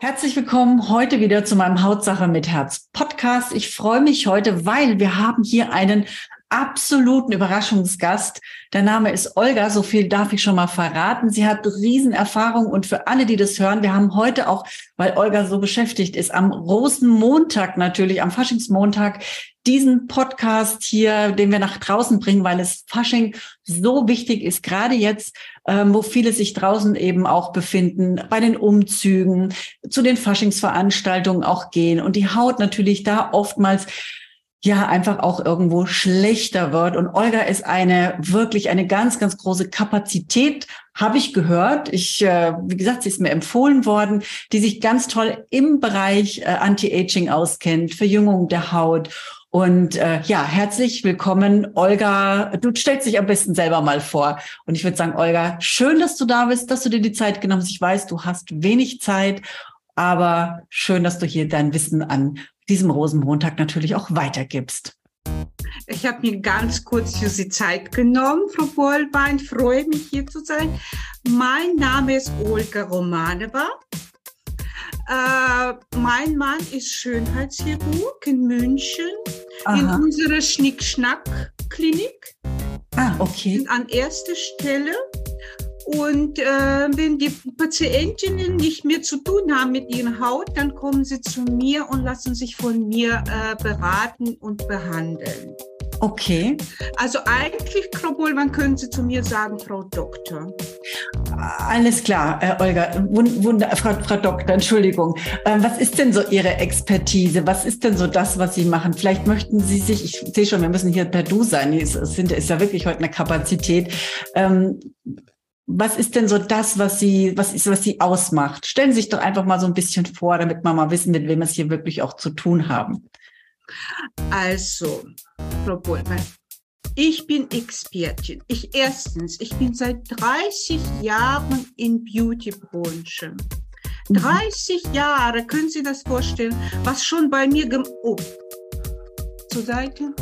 Herzlich willkommen heute wieder zu meinem Hautsache mit Herz Podcast. Ich freue mich heute, weil wir haben hier einen absoluten Überraschungsgast. Der Name ist Olga, so viel darf ich schon mal verraten. Sie hat Riesenerfahrung und für alle, die das hören, wir haben heute auch, weil Olga so beschäftigt ist, am Rosenmontag natürlich, am Faschingsmontag, diesen Podcast hier, den wir nach draußen bringen, weil es Fasching so wichtig ist, gerade jetzt, ähm, wo viele sich draußen eben auch befinden, bei den Umzügen, zu den Faschingsveranstaltungen auch gehen und die Haut natürlich da oftmals ja einfach auch irgendwo schlechter wird. Und Olga ist eine wirklich eine ganz, ganz große Kapazität, habe ich gehört. Ich, äh, wie gesagt, sie ist mir empfohlen worden, die sich ganz toll im Bereich äh, Anti-Aging auskennt, Verjüngung der Haut und äh, ja, herzlich willkommen, Olga. Du stellst dich am besten selber mal vor. Und ich würde sagen, Olga, schön, dass du da bist, dass du dir die Zeit genommen hast. Ich weiß, du hast wenig Zeit, aber schön, dass du hier dein Wissen an diesem Rosenmontag natürlich auch weitergibst. Ich habe mir ganz kurz für Sie Zeit genommen, Frau Bollbein. Freue mich hier zu sein. Mein Name ist Olga Romanova. Äh, mein Mann ist Schönheitschirurg in München Aha. in unserer Schnickschnack-Klinik. Ah, okay. An erster Stelle. Und äh, wenn die Patientinnen nicht mehr zu tun haben mit ihrer Haut, dann kommen sie zu mir und lassen sich von mir äh, beraten und behandeln. Okay. Also eigentlich, Frau Bohlmann, können Sie zu mir sagen, Frau Doktor. Alles klar, äh, Olga. Wunder, Frau, Frau Doktor, Entschuldigung. Äh, was ist denn so Ihre Expertise? Was ist denn so das, was Sie machen? Vielleicht möchten Sie sich, ich sehe schon, wir müssen hier per Du sein. Es sind, ist ja wirklich heute eine Kapazität. Ähm, was ist denn so das, was Sie, was ist, was Sie ausmacht? Stellen Sie sich doch einfach mal so ein bisschen vor, damit wir mal wissen, mit wem wir es hier wirklich auch zu tun haben. Also, Frau Bohlmann, ich bin Expertin. Ich erstens, ich bin seit 30 Jahren in Beauty-Branche. 30 mhm. Jahre, können Sie das vorstellen, was schon bei mir gem oh, zur Seite.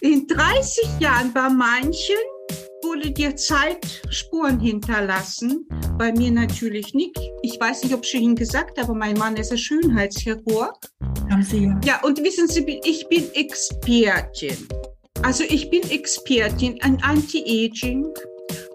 In 30 Jahren bei manchen wurde dir Zeit Spuren hinterlassen. Bei mir natürlich nicht. Ich weiß nicht, ob ich Ihnen gesagt habe, mein Mann ist ein Schönheitschirurg. Haben Sie ja. Ja, und wissen Sie, ich bin Expertin. Also ich bin Expertin an Anti-Aging,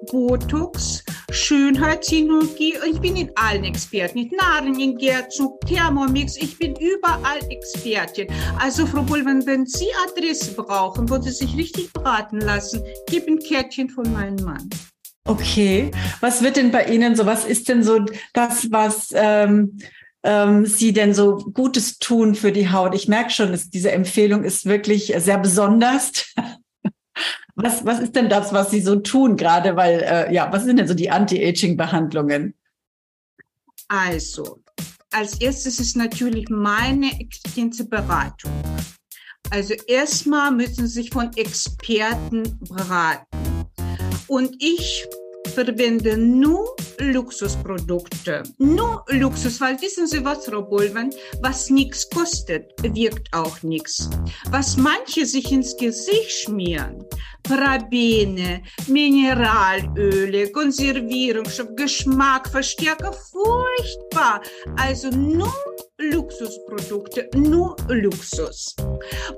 Botox, Schönheitschirurgie. Ich bin in allen Experten. In Nahrungengärzung, Thermomix. Ich bin überall Expertin. Also Frau Bullmann, wenn Sie Adresse brauchen, wo Sie sich richtig beraten lassen, gib ein Kärtchen von meinem Mann. Okay. Was wird denn bei Ihnen so? Was ist denn so das, was ähm, ähm, Sie denn so Gutes tun für die Haut? Ich merke schon, dass diese Empfehlung ist wirklich sehr besonders. Was, was ist denn das, was Sie so tun gerade? Weil, äh, ja, was sind denn so die Anti-Aging-Behandlungen? Also, als erstes ist natürlich meine extensive Beratung. Also erstmal müssen Sie sich von Experten beraten. Und ich verwende nur Luxusprodukte. Nur Luxus, weil wissen Sie was, Frau Bulven, was nichts kostet, wirkt auch nichts. Was manche sich ins Gesicht schmieren, Parabene, Mineralöle, Konservierungsstoff, Geschmackverstärker, furchtbar. Also nur Luxusprodukte, nur Luxus.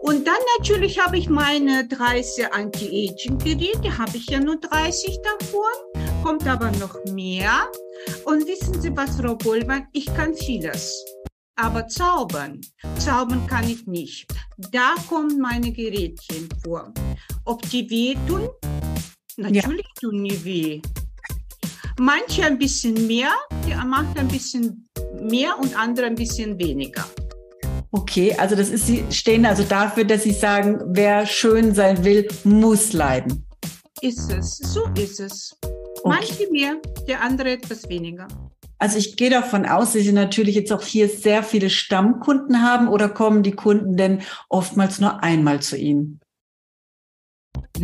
Und dann natürlich habe ich meine 30 Anti-Aging-Geräte, habe ich ja nur 30 davon, kommt aber noch mehr. Und wissen Sie was, Frau Bollmann, ich kann vieles. Aber zaubern, zaubern kann ich nicht. Da kommen meine Gerätchen vor. Ob die weh tun? Natürlich ja. tun die weh. Manche ein bisschen mehr, die macht ein bisschen mehr und andere ein bisschen weniger. Okay, also das ist, Sie stehen also dafür, dass Sie sagen, wer schön sein will, muss leiden. Ist es, so ist es. Okay. Manche mehr, der andere etwas weniger. Also ich gehe davon aus, dass Sie natürlich jetzt auch hier sehr viele Stammkunden haben oder kommen die Kunden denn oftmals nur einmal zu Ihnen?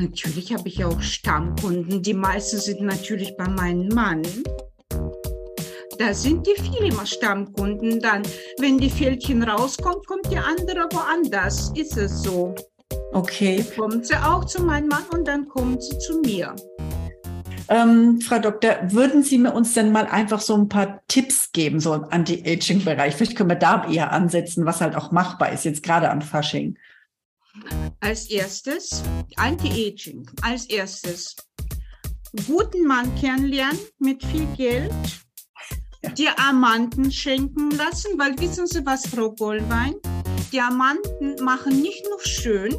Natürlich habe ich auch Stammkunden. Die meisten sind natürlich bei meinem Mann. Da sind die viele immer Stammkunden. Dann, wenn die Fältchen rauskommt, kommt die andere woanders. Ist es so. Okay. Kommt sie auch zu meinem Mann und dann kommt sie zu mir. Ähm, Frau Doktor, würden Sie mir uns denn mal einfach so ein paar Tipps geben, so im Anti-Aging-Bereich? Vielleicht können wir da eher ansetzen, was halt auch machbar ist, jetzt gerade an Fasching. Als erstes Anti-Aging. Als erstes guten Mann kennenlernen mit viel Geld. Ja. Diamanten schenken lassen, weil wissen Sie was, Frau Goldwein? Diamanten machen nicht nur schön,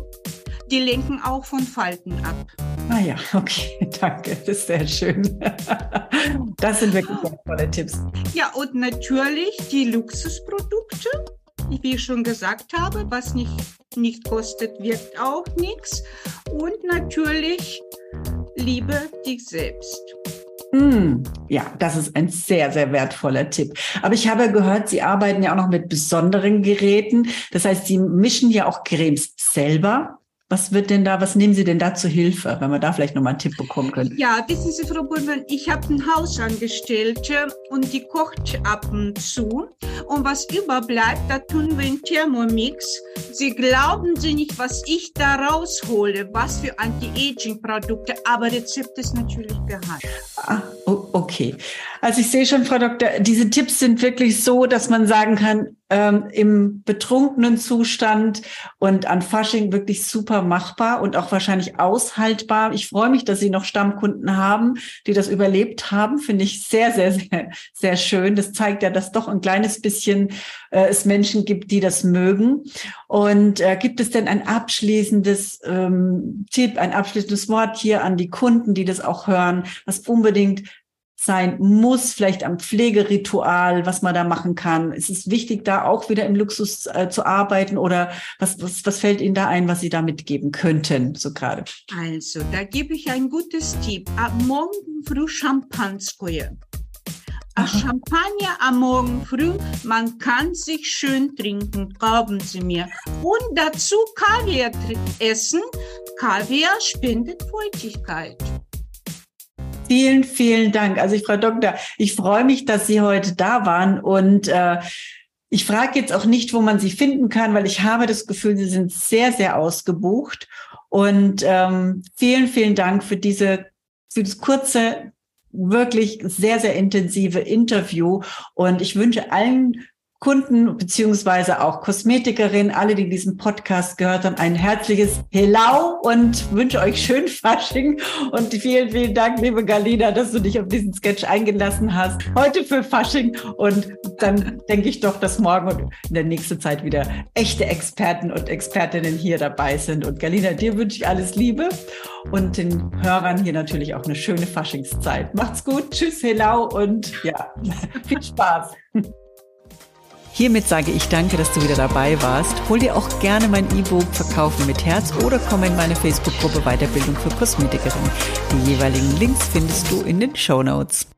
die lenken auch von Falten ab. Ah ja, okay, danke, das ist sehr schön. Das sind wirklich tolle Tipps. Ja, und natürlich die Luxusprodukte, wie ich schon gesagt habe, was nicht, nicht kostet, wirkt auch nichts. Und natürlich liebe dich selbst. Mm, ja, das ist ein sehr, sehr wertvoller Tipp. Aber ich habe gehört, Sie arbeiten ja auch noch mit besonderen Geräten. Das heißt, Sie mischen ja auch Cremes selber. Was wird denn da, was nehmen Sie denn da zur Hilfe, wenn wir da vielleicht nochmal einen Tipp bekommen können? Ja, wissen Sie, Frau Burmann, ich habe eine Hausangestellte und die kocht ab und zu. Und was überbleibt, da tun wir einen Thermomix. Sie glauben Sie nicht, was ich da raushole, was für Anti-Aging-Produkte, aber Rezept ist natürlich geheim. Ah, okay. Also ich sehe schon, Frau Doktor, diese Tipps sind wirklich so, dass man sagen kann, ähm, im betrunkenen Zustand und an Fasching wirklich super machbar und auch wahrscheinlich aushaltbar. Ich freue mich, dass Sie noch Stammkunden haben, die das überlebt haben. Finde ich sehr, sehr, sehr, sehr schön. Das zeigt ja, dass doch ein kleines bisschen äh, es Menschen gibt, die das mögen. Und äh, gibt es denn ein abschließendes ähm, Tipp, ein abschließendes Wort hier an die Kunden, die das auch hören, was unbedingt sein muss, vielleicht am Pflegeritual, was man da machen kann. Ist es wichtig, da auch wieder im Luxus äh, zu arbeiten oder was, was, was fällt Ihnen da ein, was Sie da mitgeben könnten, so gerade? Also, da gebe ich ein gutes Tipp. Ab morgen früh Champanskoje. Champagner am Morgen früh, man kann sich schön trinken, glauben Sie mir. Und dazu Kaviar essen. Kaviar spendet Feuchtigkeit. Vielen, vielen Dank. Also ich, Frau Doktor, ich freue mich, dass Sie heute da waren und äh, ich frage jetzt auch nicht, wo man Sie finden kann, weil ich habe das Gefühl, Sie sind sehr, sehr ausgebucht. Und ähm, vielen, vielen Dank für diese, für das kurze, wirklich sehr, sehr intensive Interview. Und ich wünsche allen Kunden beziehungsweise auch Kosmetikerinnen, alle, die diesen Podcast gehört haben, ein herzliches Hello und wünsche euch schön Fasching und vielen, vielen Dank, liebe Galina, dass du dich auf diesen Sketch eingelassen hast. Heute für Fasching und dann denke ich doch, dass morgen und in der nächsten Zeit wieder echte Experten und Expertinnen hier dabei sind. Und Galina, dir wünsche ich alles Liebe und den Hörern hier natürlich auch eine schöne Faschingszeit. Macht's gut, tschüss, hello und ja, viel Spaß. Hiermit sage ich danke, dass du wieder dabei warst. Hol dir auch gerne mein E-Book Verkaufen mit Herz oder komm in meine Facebook-Gruppe Weiterbildung für Kosmetikerin. Die jeweiligen Links findest du in den Show Notes.